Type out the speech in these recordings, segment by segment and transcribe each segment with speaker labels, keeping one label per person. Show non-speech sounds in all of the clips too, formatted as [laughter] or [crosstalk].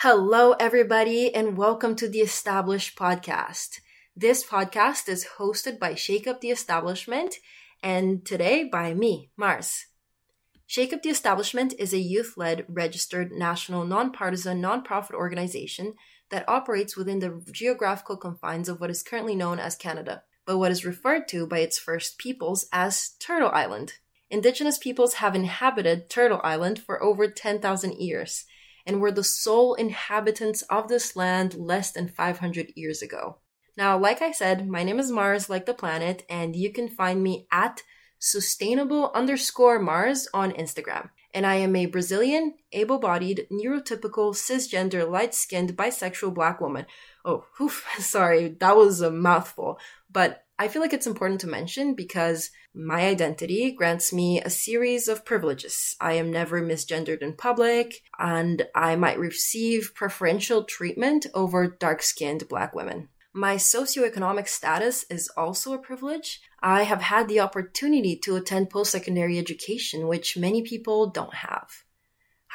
Speaker 1: Hello, everybody, and welcome to the Established Podcast. This podcast is hosted by Shake Up the Establishment and today by me, Mars. Shake Up the Establishment is a youth led, registered, national, nonpartisan, nonprofit organization that operates within the geographical confines of what is currently known as Canada, but what is referred to by its first peoples as Turtle Island. Indigenous peoples have inhabited Turtle Island for over 10,000 years and were the sole inhabitants of this land less than 500 years ago. Now, like I said, my name is Mars, like the planet, and you can find me at sustainable underscore Mars on Instagram. And I am a Brazilian, able bodied, neurotypical, cisgender, light skinned, bisexual black woman. Oh, [laughs] oof, sorry, that was a mouthful. But I feel like it's important to mention because my identity grants me a series of privileges. I am never misgendered in public, and I might receive preferential treatment over dark skinned black women. My socioeconomic status is also a privilege. I have had the opportunity to attend post secondary education, which many people don't have.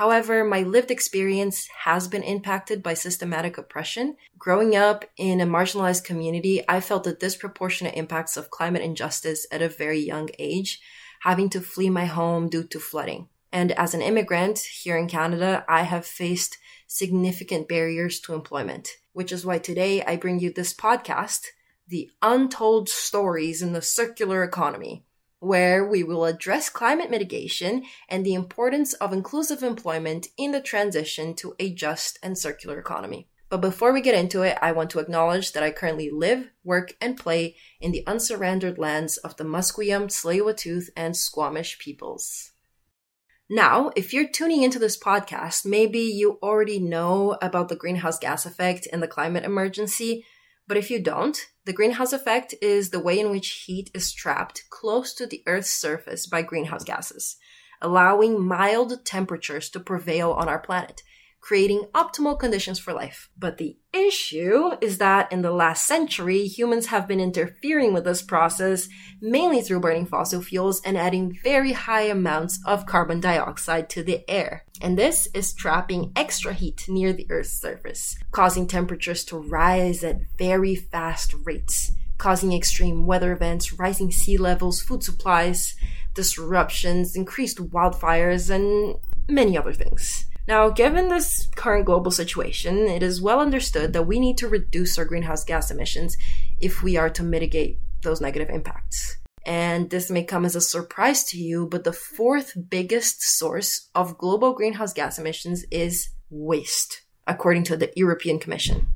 Speaker 1: However, my lived experience has been impacted by systematic oppression. Growing up in a marginalized community, I felt the disproportionate impacts of climate injustice at a very young age, having to flee my home due to flooding. And as an immigrant here in Canada, I have faced significant barriers to employment, which is why today I bring you this podcast, The Untold Stories in the Circular Economy where we will address climate mitigation and the importance of inclusive employment in the transition to a just and circular economy. But before we get into it, I want to acknowledge that I currently live, work, and play in the unsurrendered lands of the Musqueam, Tsleil-Waututh, and Squamish peoples. Now, if you're tuning into this podcast, maybe you already know about the greenhouse gas effect and the climate emergency, but if you don't, the greenhouse effect is the way in which heat is trapped close to the Earth's surface by greenhouse gases, allowing mild temperatures to prevail on our planet creating optimal conditions for life. But the issue is that in the last century, humans have been interfering with this process mainly through burning fossil fuels and adding very high amounts of carbon dioxide to the air. And this is trapping extra heat near the Earth's surface, causing temperatures to rise at very fast rates, causing extreme weather events, rising sea levels, food supplies, disruptions, increased wildfires, and many other things. Now, given this current global situation, it is well understood that we need to reduce our greenhouse gas emissions if we are to mitigate those negative impacts. And this may come as a surprise to you, but the fourth biggest source of global greenhouse gas emissions is waste, according to the European Commission.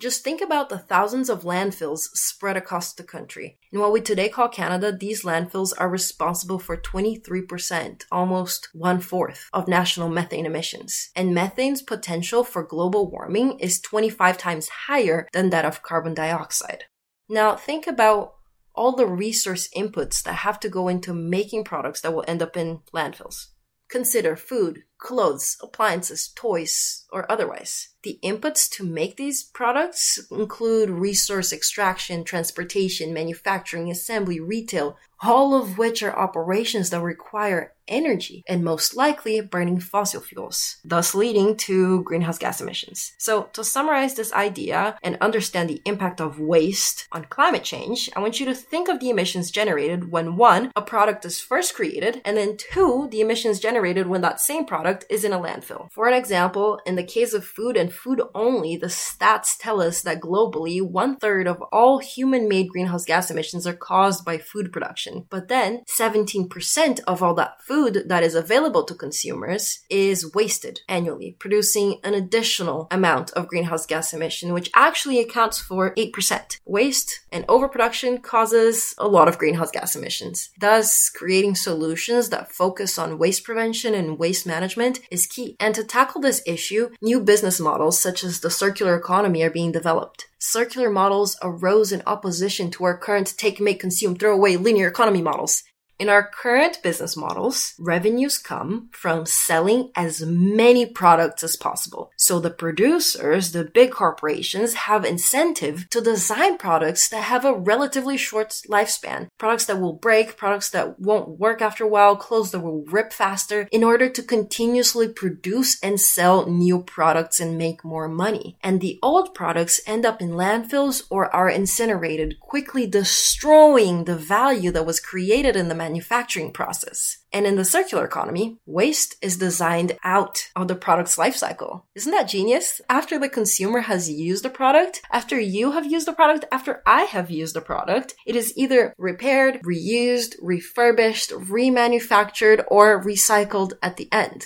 Speaker 1: Just think about the thousands of landfills spread across the country. In what we today call Canada, these landfills are responsible for 23%, almost one fourth, of national methane emissions. And methane's potential for global warming is 25 times higher than that of carbon dioxide. Now, think about all the resource inputs that have to go into making products that will end up in landfills. Consider food, clothes, appliances, toys, or otherwise. The inputs to make these products include resource extraction, transportation, manufacturing, assembly, retail, all of which are operations that require energy and most likely burning fossil fuels, thus leading to greenhouse gas emissions. So, to summarize this idea and understand the impact of waste on climate change, I want you to think of the emissions generated when one, a product is first created, and then two, the emissions generated when that same product is in a landfill. For an example, in the case of food and food only, the stats tell us that globally, one third of all human made greenhouse gas emissions are caused by food production. But then, 17% of all that food food that is available to consumers is wasted annually, producing an additional amount of greenhouse gas emission, which actually accounts for 8%. Waste and overproduction causes a lot of greenhouse gas emissions. Thus, creating solutions that focus on waste prevention and waste management is key. And to tackle this issue, new business models such as the circular economy are being developed circular models arose in opposition to our current take, make, consume, throw away linear economy models. In our current business models, revenues come from selling as many products as possible. So the producers, the big corporations have incentive to design products that have a relatively short lifespan. Products that will break, products that won't work after a while, clothes that will rip faster in order to continuously produce and sell new products and make more money. And the old products end up in landfills or are incinerated, quickly destroying the value that was created in the manufacturing process. And in the circular economy, waste is designed out of the product's life cycle. Isn't that genius? After the consumer has used the product, after you have used the product, after I have used the product, it is either repaired, reused, refurbished, remanufactured, or recycled at the end.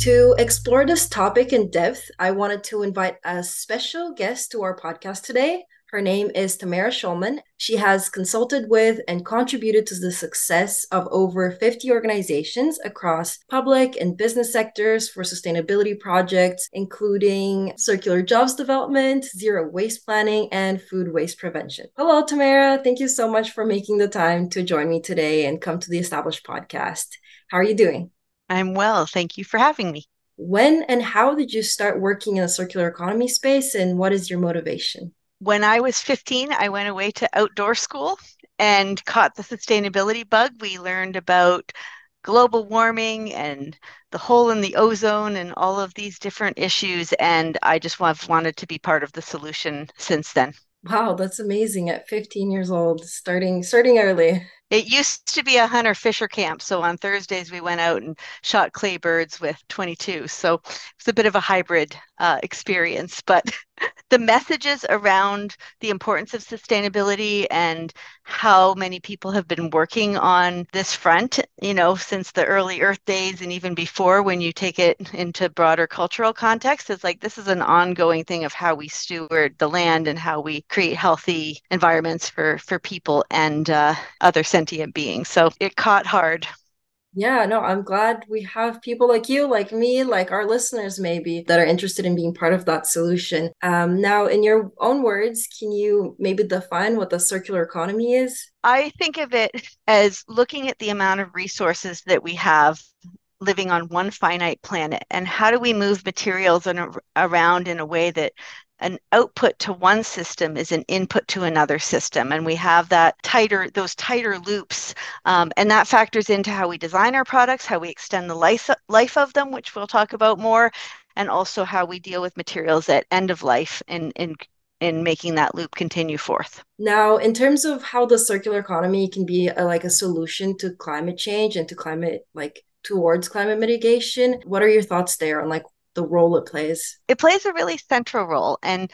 Speaker 1: To explore this topic in depth, I wanted to invite a special guest to our podcast today. Her name is Tamara Shulman. She has consulted with and contributed to the success of over 50 organizations across public and business sectors for sustainability projects, including circular jobs development, zero waste planning, and food waste prevention. Hello, Tamara. Thank you so much for making the time to join me today and come to the Established podcast. How are you doing?
Speaker 2: I'm well. Thank you for having me.
Speaker 1: When and how did you start working in the circular economy space, and what is your motivation?
Speaker 2: When I was 15, I went away to outdoor school and caught the sustainability bug. We learned about global warming and the hole in the ozone and all of these different issues. And I just have wanted to be part of the solution since then.
Speaker 1: Wow, that's amazing at 15 years old, starting starting early.
Speaker 2: It used to be a hunter fisher camp. So on Thursdays, we went out and shot clay birds with 22. So it's a bit of a hybrid uh, experience. But [laughs] the messages around the importance of sustainability and how many people have been working on this front, you know, since the early Earth days and even before when you take it into broader cultural context, it's like this is an ongoing thing of how we steward the land and how we create healthy environments for, for people and uh, other sentient beings. So it caught hard.
Speaker 1: Yeah, no, I'm glad we have people like you, like me, like our listeners, maybe, that are interested in being part of that solution. Um, now, in your own words, can you maybe define what the circular economy is?
Speaker 2: I think of it as looking at the amount of resources that we have living on one finite planet and how do we move materials in, around in a way that an output to one system is an input to another system. And we have that tighter those tighter loops um, and that factors into how we design our products how we extend the life, life of them which we'll talk about more and also how we deal with materials at end of life and in, in making that loop continue forth.
Speaker 1: Now in terms of how the circular economy can be a, like a solution to climate change and to climate like towards climate mitigation what are your thoughts there on like the role it plays?
Speaker 2: It plays a really central role. And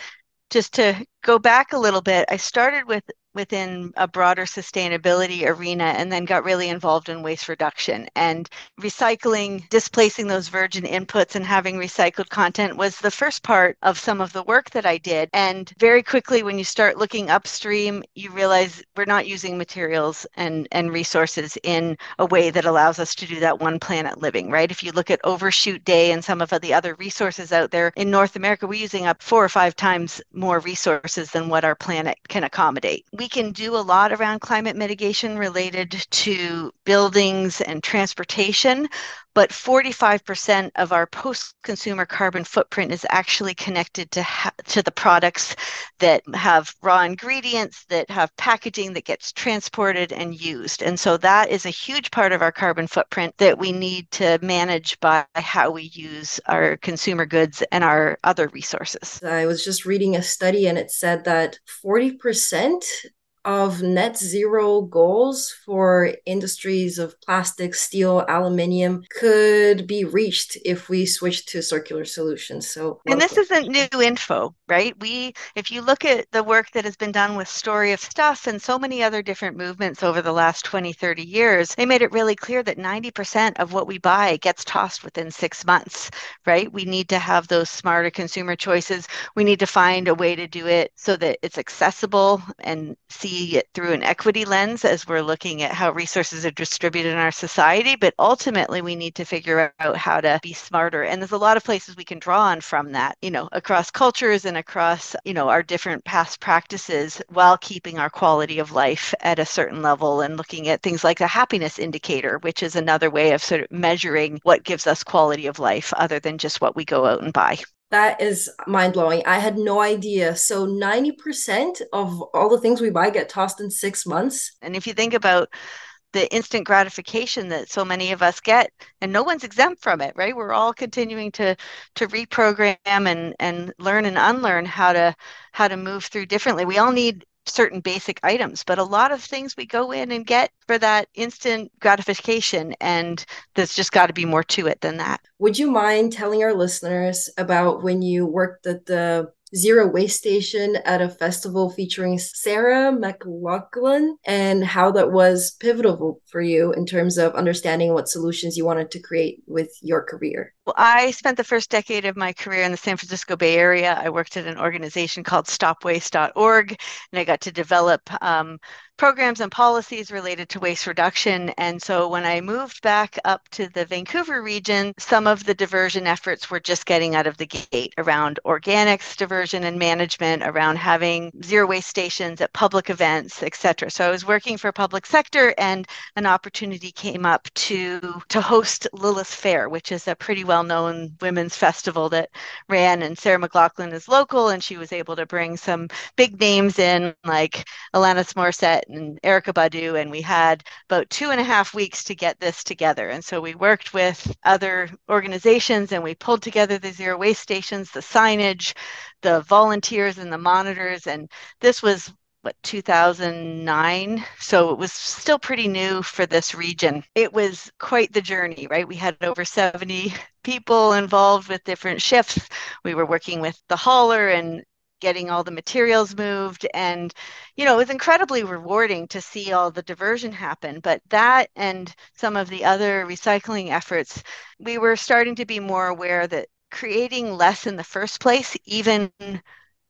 Speaker 2: just to go back a little bit, I started with within a broader sustainability arena and then got really involved in waste reduction. And recycling displacing those virgin inputs and having recycled content was the first part of some of the work that I did. And very quickly when you start looking upstream you realize we're not using materials and and resources in a way that allows us to do that one planet living right? If you look at overshoot day and some of the other resources out there in North America we're using up four or five times more resources than what our planet can accommodate can do a lot around climate mitigation related to buildings and transportation, but 45% of our post-consumer carbon footprint is actually connected to ha- to the products that have raw ingredients, that have packaging that gets transported and used. And so that is a huge part of our carbon footprint that we need to manage by how we use our consumer goods and our other resources.
Speaker 1: I was just reading a study and it said that 40% of net zero goals for industries of plastic, steel, aluminium could be reached if we switch to circular solutions. So,
Speaker 2: and this isn't new info, right? We, if you look at the work that has been done with Story of Stuff and so many other different movements over the last 20, 30 years, they made it really clear that 90% of what we buy gets tossed within six months, right? We need to have those smarter consumer choices. We need to find a way to do it so that it's accessible and see see it through an equity lens as we're looking at how resources are distributed in our society. But ultimately, we need to figure out how to be smarter. And there's a lot of places we can draw on from that, you know, across cultures and across, you know, our different past practices while keeping our quality of life at a certain level and looking at things like a happiness indicator, which is another way of sort of measuring what gives us quality of life other than just what we go out and buy.
Speaker 1: That is mind blowing. I had no idea. So 90% of all the things we buy get tossed in six months.
Speaker 2: And if you think about the instant gratification that so many of us get and no one's exempt from it right we're all continuing to to reprogram and and learn and unlearn how to how to move through differently we all need certain basic items, but a lot of things we go in and get for that instant gratification. And there's just got to be more to it than that.
Speaker 1: Would you mind telling our listeners about when you worked at the Zero Waste Station at a festival featuring Sarah McLachlan and how that was pivotal for you in terms of understanding what solutions you wanted to create with your career?
Speaker 2: Well, I spent the first decade of my career in the San Francisco Bay Area. I worked at an organization called StopWaste.org, and I got to develop um, programs and policies related to waste reduction. And so when I moved back up to the Vancouver region, some of the diversion efforts were just getting out of the gate around organics diversion and management, around having zero waste stations at public events, et cetera. So I was working for public sector, and an opportunity came up to to host Lilith Fair, which is a pretty well-known women's festival that ran and Sarah McLachlan is local and she was able to bring some big names in like Alanis Morissette and Erykah Badu and we had about two and a half weeks to get this together. And so we worked with other organizations and we pulled together the zero waste stations the signage the volunteers and the monitors and this was what 2009 so it was still pretty new for this region. It was quite the journey right? We had over 70 people involved with different shifts. We were working with the hauler and getting all the materials moved. And you know it was incredibly rewarding to see all the diversion happen. But that and some of the other recycling efforts we were starting to be more aware that creating less in the first place even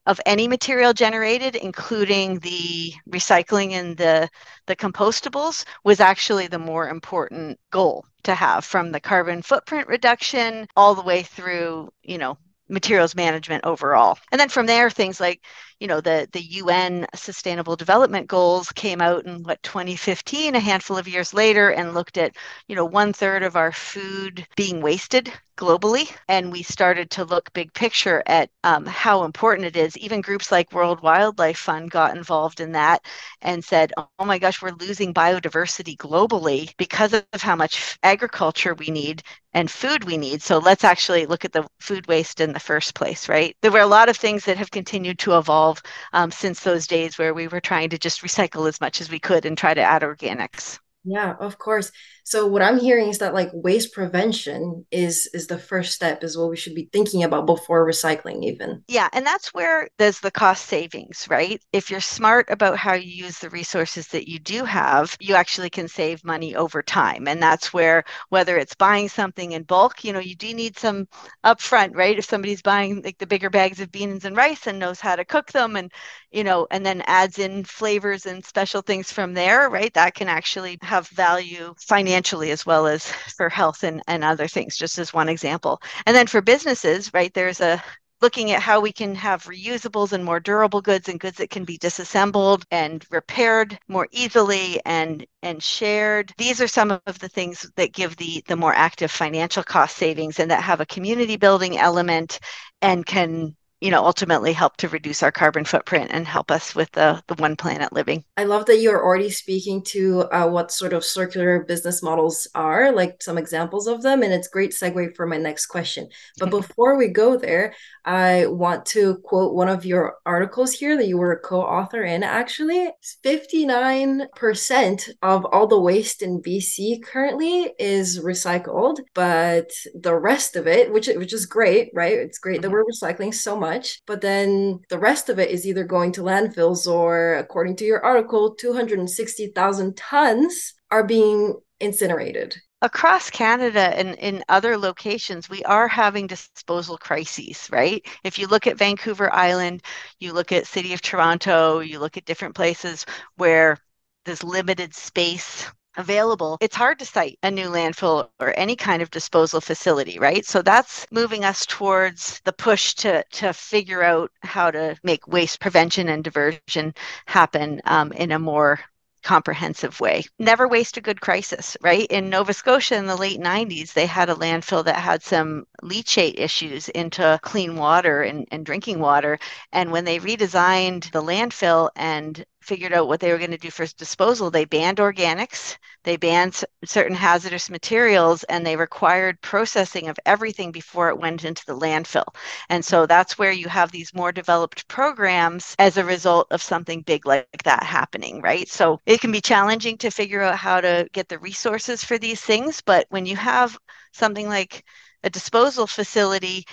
Speaker 2: of any material generated, including the recycling and the, the compostables, was actually the more important goal to have from the carbon footprint reduction all the way through, you know, materials management overall. And then from there, things like, you know, the, the UN Sustainable Development Goals came out in what 2015, a handful of years later, and looked at, you know, one third of our food being wasted globally. And we started to look big picture at um, how important it is. Even groups like World Wildlife Fund got involved in that and said, oh my gosh, we're losing biodiversity globally because of how much agriculture we need and food we need. So let's actually look at the food waste in the first place, right? There were a lot of things that have continued to evolve um, since those days where we were trying to just recycle as much as we could and try to add organics.
Speaker 1: Yeah, of course. So what I'm hearing is that like waste prevention is is the first step is what we should be thinking about before recycling even.
Speaker 2: Yeah, and that's where there's the cost savings, right? If you're smart about how you use the resources that you do have, you actually can save money over time. And that's where whether it's buying something in bulk, you know, you do need some upfront, right? If somebody's buying like the bigger bags of beans and rice and knows how to cook them and you know, and then adds in flavors and special things from there, right? That can actually have value financially as well as for health and, and other things, just as one example. And then for businesses, right, there's a looking at how we can have reusables and more durable goods and goods that can be disassembled and repaired more easily and and shared these are some of the things that give the the more active financial cost savings and that have a community building element and can you know ultimately help to reduce our carbon footprint and help us with the, the one planet living.
Speaker 1: I love that you're already speaking to uh, what sort of circular business models are like some examples of them and it's great segue for my next question. But [laughs] before we go there i want to quote one of your articles here that you were a co-author in actually. 59% of all the waste in bc currently is recycled but the rest of it which, which is great right? It's great that mm-hmm. we're recycling so much much, but then the rest of it is either going to landfills or, according to your article, 260,000 tons are being incinerated.
Speaker 2: across Canada and in other locations, we are having disposal crises, right? If you look at Vancouver Island, you look at City of Toronto, you look at different places where there's limited space available, it's hard to site a new landfill or any kind of disposal facility, right? So that's moving us towards the push to to figure out how to make waste prevention and diversion happen um, in a more comprehensive way. Never waste a good crisis, right? In Nova Scotia in the late 90s, they had a landfill that had some leachate issues into clean water and, and drinking water. And when they redesigned the landfill and figured out what they were going to do for disposal, they banned organics, they banned certain hazardous materials, and they required processing of everything before it went into the landfill. And so that's where you have these more developed programs as a result of something big like that happening, right? So it can be challenging to figure out how to get the resources for these things, but when you have something like a disposal facility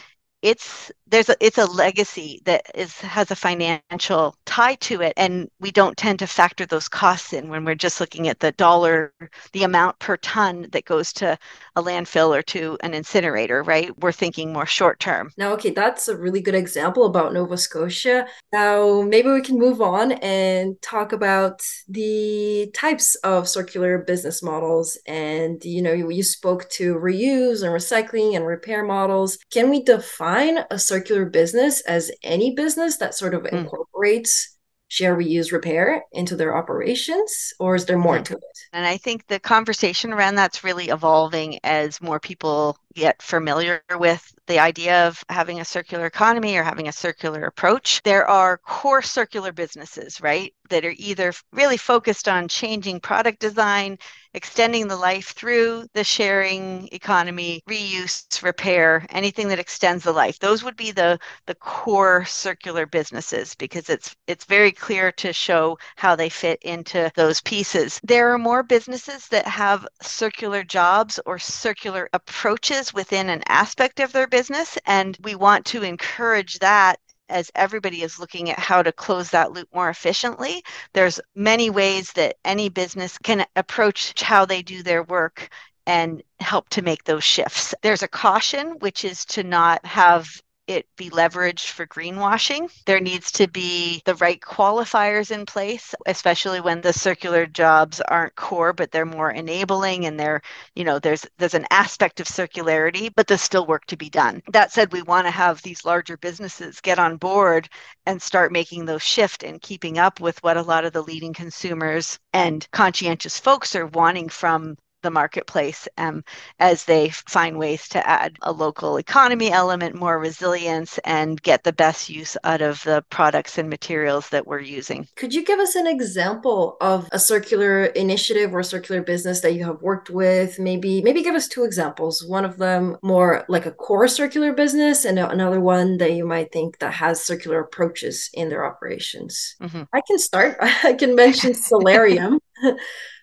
Speaker 2: it's there's a it's a legacy that is has a financial tie to it and we don't tend to factor those costs in when we're just looking at the dollar the amount per ton that goes to a landfill or to an incinerator right? We're thinking more short term
Speaker 1: now okay that's a really good example about nova scotia. Now maybe we can move on and talk about the types of circular business models and you know you, you spoke to reuse and recycling and repair models. Can we define a circular business as any business that sort of mm. incorporates share reuse repair into their operations or is there more to it
Speaker 2: and i think the conversation around that's really evolving as more people get familiar with the idea of having a circular economy or having a circular approach. There are core circular businesses, right, that are either really focused on changing product design, extending the life through the sharing economy, reuse, repair, anything that extends the life. Those would be the the core circular businesses because it's it's very clear to show how they fit into those pieces. There are more businesses that have circular jobs or circular approaches within an aspect of their business and we want to encourage that as everybody is looking at how to close that loop more efficiently, there's many ways that any business can approach how they do their work and help to make those shifts. There's a caution, which is to not have it be leveraged for greenwashing. There needs to be the right qualifiers in place, especially when the circular jobs aren't core, but they're more enabling and they're, you know, there's there's an aspect of circularity, but there's still work to be done. That said, we want to have these larger businesses get on board and start making those shift and keeping up with what a lot of the leading consumers and conscientious folks are wanting from the marketplace um, as they find ways to add a local economy element, more resilience, and get the best use out of the products and materials that we're using.
Speaker 1: Could you give us an example of a circular initiative or circular business that you have worked with? Maybe maybe give us two examples. One of them more like a core circular business, and another one that you might think that has circular approaches in their operations. Mm-hmm. I can start. [laughs] I can mention Solarium.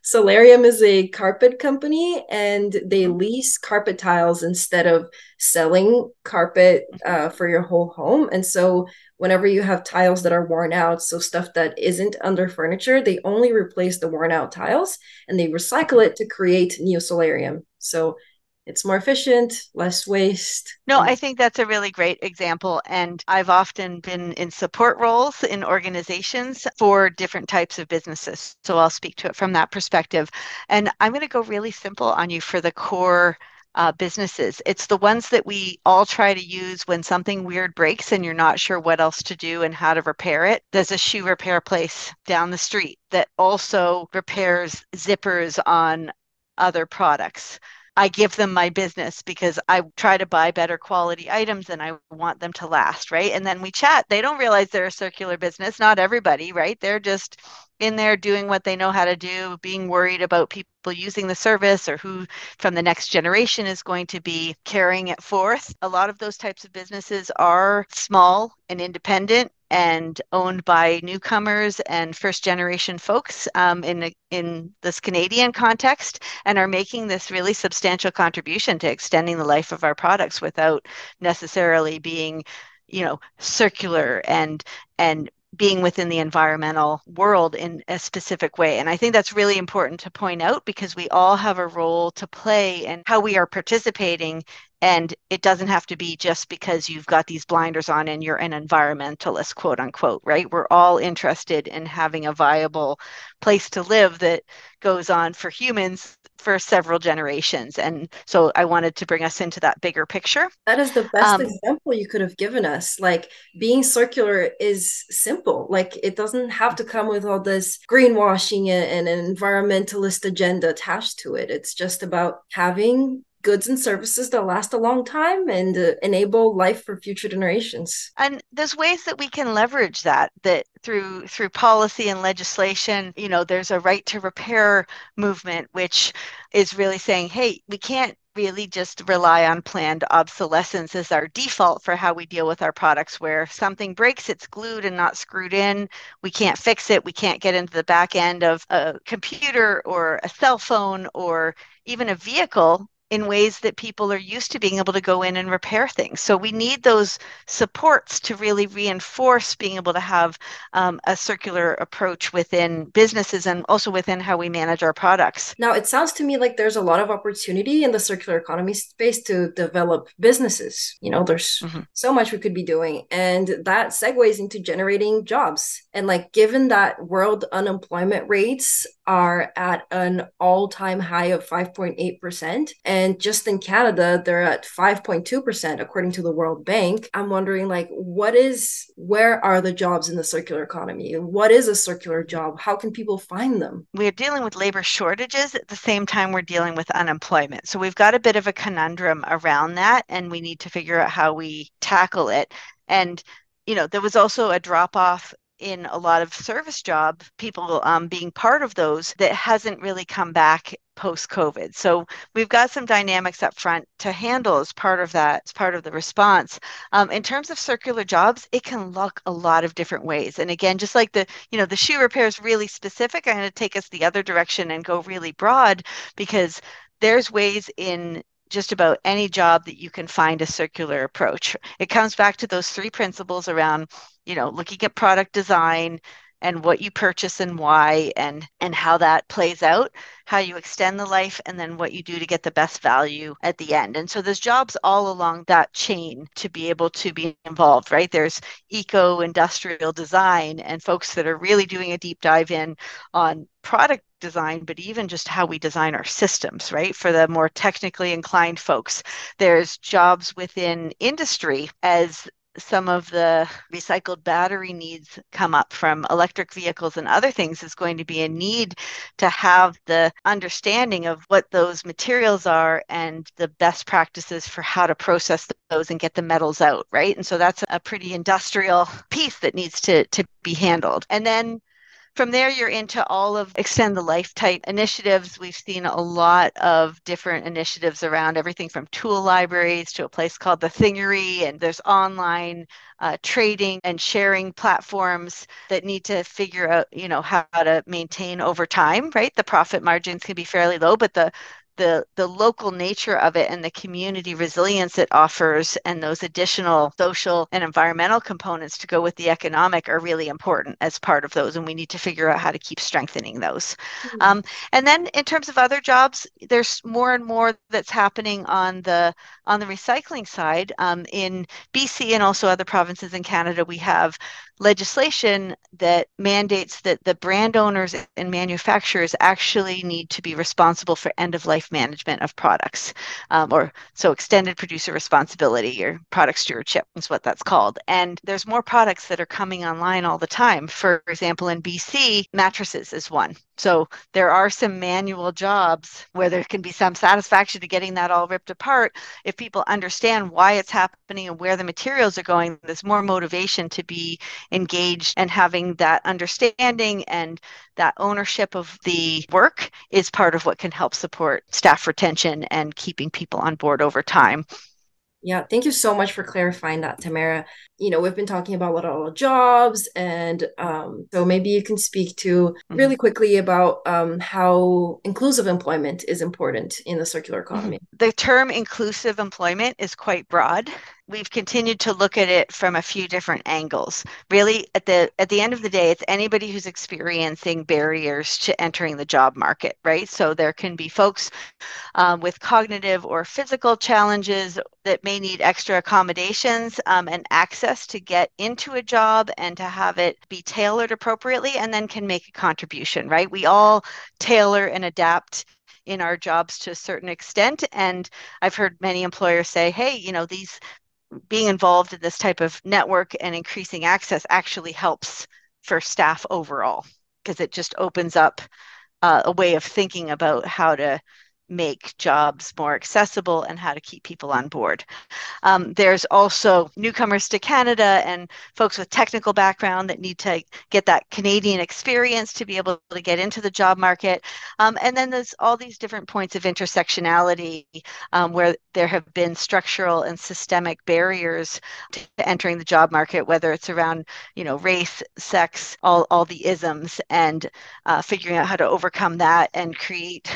Speaker 1: Solarium is a carpet company and they mm-hmm. lease carpet tiles instead of selling carpet uh, for your whole home. And so, whenever you have tiles that are worn out, so stuff that isn't under furniture, they only replace the worn out tiles and they recycle it to create new solarium. So, it's more efficient, less waste.
Speaker 2: No, I think that's a really great example. And I've often been in support roles in organizations for different types of businesses. So I'll speak to it from that perspective. And I'm going to go really simple on you for the core. Uh, businesses. It's the ones that we all try to use when something weird breaks and you're not sure what else to do and how to repair it. There's a shoe repair place down the street that also repairs zippers on other products. I give them my business because I try to buy better quality items and I want them to last, right? And then we chat. They don't realize they're a circular business. Not everybody, right? They're just in there doing what they know how to do, being worried about people using the service or who from the next generation is going to be carrying it forth. A lot of those types of businesses are small and independent and owned by newcomers and first generation folks um, in in this Canadian context and are making this really substantial contribution to extending the life of our products without necessarily being you know circular and and being within the environmental world in a specific way. And I think that's really important to point out because we all have a role to play and how we are participating and it doesn't have to be just because you've got these blinders on and you're an environmentalist, quote unquote, right? We're all interested in having a viable place to live that goes on for humans for several generations. And so I wanted to bring us into that bigger picture.
Speaker 1: That is the best um, example you could have given us. Like being circular is simple. Like it doesn't have to come with all this greenwashing and an environmentalist agenda attached to it. It's just about having goods and services that last a long time and uh, enable life for future generations.
Speaker 2: And there's ways that we can leverage that that through through policy and legislation you know there's a right to repair movement which is really saying hey we can't really just rely on planned obsolescence as our default for how we deal with our products where if something breaks it's glued and not screwed in. We can't fix it. We can't get into the back end of a computer or a cell phone or even a vehicle in ways that people are used to being able to go in and repair things. So we need those supports to really reinforce being able to have um, a circular approach within businesses and also within how we manage our products.
Speaker 1: Now, it sounds to me like there's a lot of opportunity in the circular economy space to develop businesses. You know, there's mm-hmm. so much we could be doing, and that segues into generating jobs. And like, given that world unemployment rates are at an all-time high of 5.8% and just in canada they're at 5.2% according to the world bank. I'm wondering like what is where are the jobs in the circular economy? What is a circular job? How can people find them?
Speaker 2: We're dealing with labor shortages at the same time we're dealing with unemployment. So we've got a bit of a conundrum around that and we need to figure out how we tackle it. And you know, there was also a drop off in a lot of service job people um, being part of those that hasn't really come back post COVID. So we've got some dynamics up front to handle as part of that, as part of the response. Um, in terms of circular jobs, it can look a lot of different ways. And again, just like the, you know, the shoe repair is really specific, I'm going to take us the other direction and go really broad because there's ways in just about any job that you can find a circular approach. It comes back to those three principles around, you know, looking at product design and what you purchase and why and and how that plays out, how you extend the life and then what you do to get the best value at the end. And so there's jobs all along that chain to be able to be involved, right? There's eco industrial design and folks that are really doing a deep dive in on product design, but even just how we design our systems, right? For the more technically inclined folks, there's jobs within industry as some of the recycled battery needs come up from electric vehicles and other things is going to be a need to have the understanding of what those materials are and the best practices for how to process those and get the metals out right? And so that's a pretty industrial piece that needs to to be handled. And then from there you're into all of extend the life type initiatives. We've seen a lot of different initiatives around everything from tool libraries to a place called the thingery and there's online uh, trading and sharing platforms that need to figure out you know how to maintain over time right? The profit margins can be fairly low but the the the local nature of it and the community resilience it offers and those additional social and environmental components to go with the economic are really important as part of those and we need to figure out how to keep strengthening those mm-hmm. um, and then in terms of other jobs there's more and more that's happening on the on the recycling side um, in bc and also other provinces in canada we have legislation that mandates that the brand owners and manufacturers actually need to be responsible for end of life management of products um, or so extended producer responsibility or product stewardship is what that's called. And there's more products that are coming online all the time. For example in bc mattresses is one so there are some manual jobs where there can be some satisfaction to getting that all ripped apart if people understand why it's happening and where the materials are going there's more motivation to be engaged and having that understanding and that ownership of the work is part of what can help support staff retention and keeping people on board over time.
Speaker 1: Yeah, thank you so much for clarifying that, Tamara. You know, we've been talking about a lot of jobs, and um, so maybe you can speak to mm-hmm. really quickly about um, how inclusive employment is important in the circular mm-hmm. economy.
Speaker 2: The term inclusive employment is quite broad we've continued to look at it from a few different angles really at the at the end of the day it's anybody who's experiencing barriers to entering the job market right so there can be folks um, with cognitive or physical challenges that may need extra accommodations um, and access to get into a job and to have it be tailored appropriately and then can make a contribution right? We all tailor and adapt in our jobs to a certain extent. And i've heard many employers say hey you know these being involved in this type of network and increasing access actually helps for staff overall because it just opens up uh, a way of thinking about how to make jobs more accessible and how to keep people on board. Um, there's also newcomers to Canada and folks with technical background that need to get that Canadian experience to be able to get into the job market. Um, and then there's all these different points of intersectionality um, where there have been structural and systemic barriers to entering the job market, whether it's around you know race, sex, all, all the isms, and uh, figuring out how to overcome that and create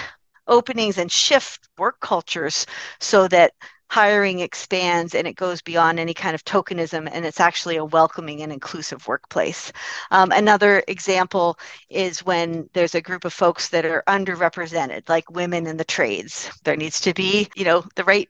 Speaker 2: openings and shift work cultures so that hiring expands and it goes beyond any kind of tokenism and it's actually a welcoming and inclusive workplace. Um, another example is when there's a group of folks that are underrepresented, like women in the trades. There needs to be, you know, the right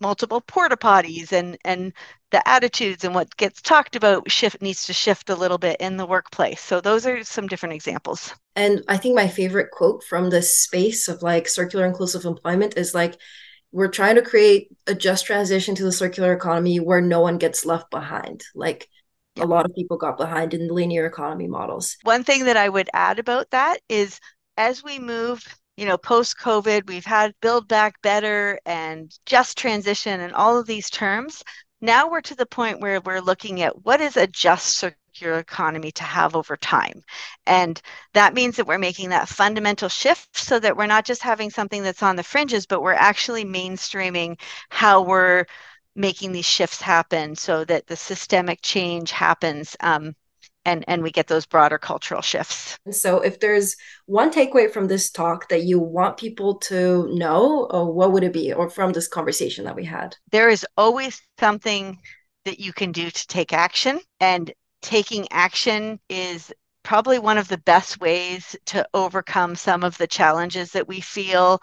Speaker 2: multiple porta potties and and the attitudes and what gets talked about shift needs to shift a little bit in the workplace. So those are some different examples.
Speaker 1: And i think my favorite quote from this space of like circular inclusive employment is like we're trying to create a just transition to the circular economy where no one gets left behind. Like yeah. a lot of people got behind in the linear economy models.
Speaker 2: One thing that i would add about that is as we move you know, post COVID, we've had build back better and just transition and all of these terms. Now we're to the point where we're looking at what is a just circular economy to have over time. And that means that we're making that fundamental shift so that we're not just having something that's on the fringes, but we're actually mainstreaming how we're making these shifts happen so that the systemic change happens um, and and we get those broader cultural shifts.
Speaker 1: So if there's one takeaway from this talk that you want people to know or what would it be or from this conversation that we had?
Speaker 2: There is always something that you can do to take action and taking action is probably one of the best ways to overcome some of the challenges that we feel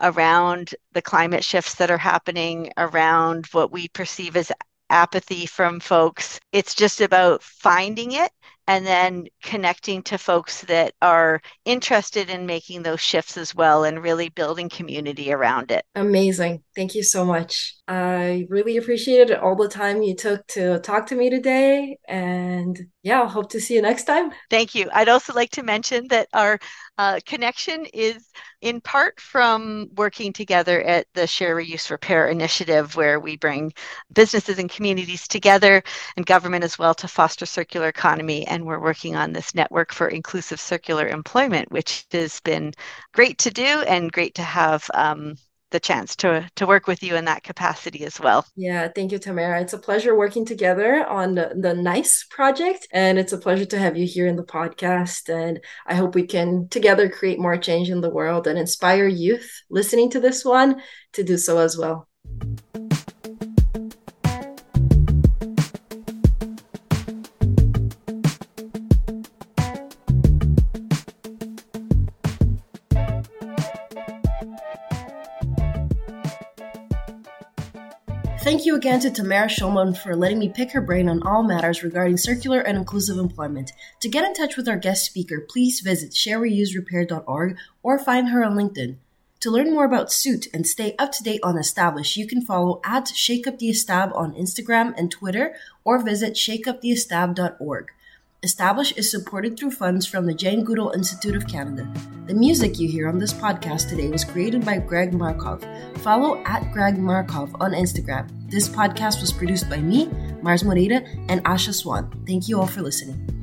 Speaker 2: around the climate shifts that are happening around what we perceive as apathy from folks. It's just about finding it and then connecting to folks that are interested in making those shifts as well and really building community around it.
Speaker 1: Amazing. Thank you so much. I really appreciated all the time you took to talk to me today. And yeah, hope to see you next time.
Speaker 2: Thank you. I'd also like to mention that our uh, connection is in part from working together at the Share Reuse Repair initiative, where we bring businesses and communities together and government as well to foster circular economy. And we're working on this network for inclusive circular employment, which has been great to do and great to have um, the chance to to work with you in that capacity as well.
Speaker 1: Yeah, thank you, Tamara. It's a pleasure working together on the, the NICE project, and it's a pleasure to have you here in the podcast. And I hope we can together create more change in the world and inspire youth listening to this one to do so as well. Thank you again to Tamara Shulman for letting me pick her brain on all matters regarding circular and inclusive employment. To get in touch with our guest speaker, please visit sharereuserepair.org or find her on LinkedIn. To learn more about Suit and stay up to date on Establish, you can follow at ShakeUpTheEstab on Instagram and Twitter or visit shakeuptheestab.org. Establish is supported through funds from the Jane Goodall Institute of Canada. The music you hear on this podcast today was created by Greg Markov. Follow at Greg Markov on Instagram. This podcast was produced by me, Mars Moreira, and Asha Swan. Thank you all for listening.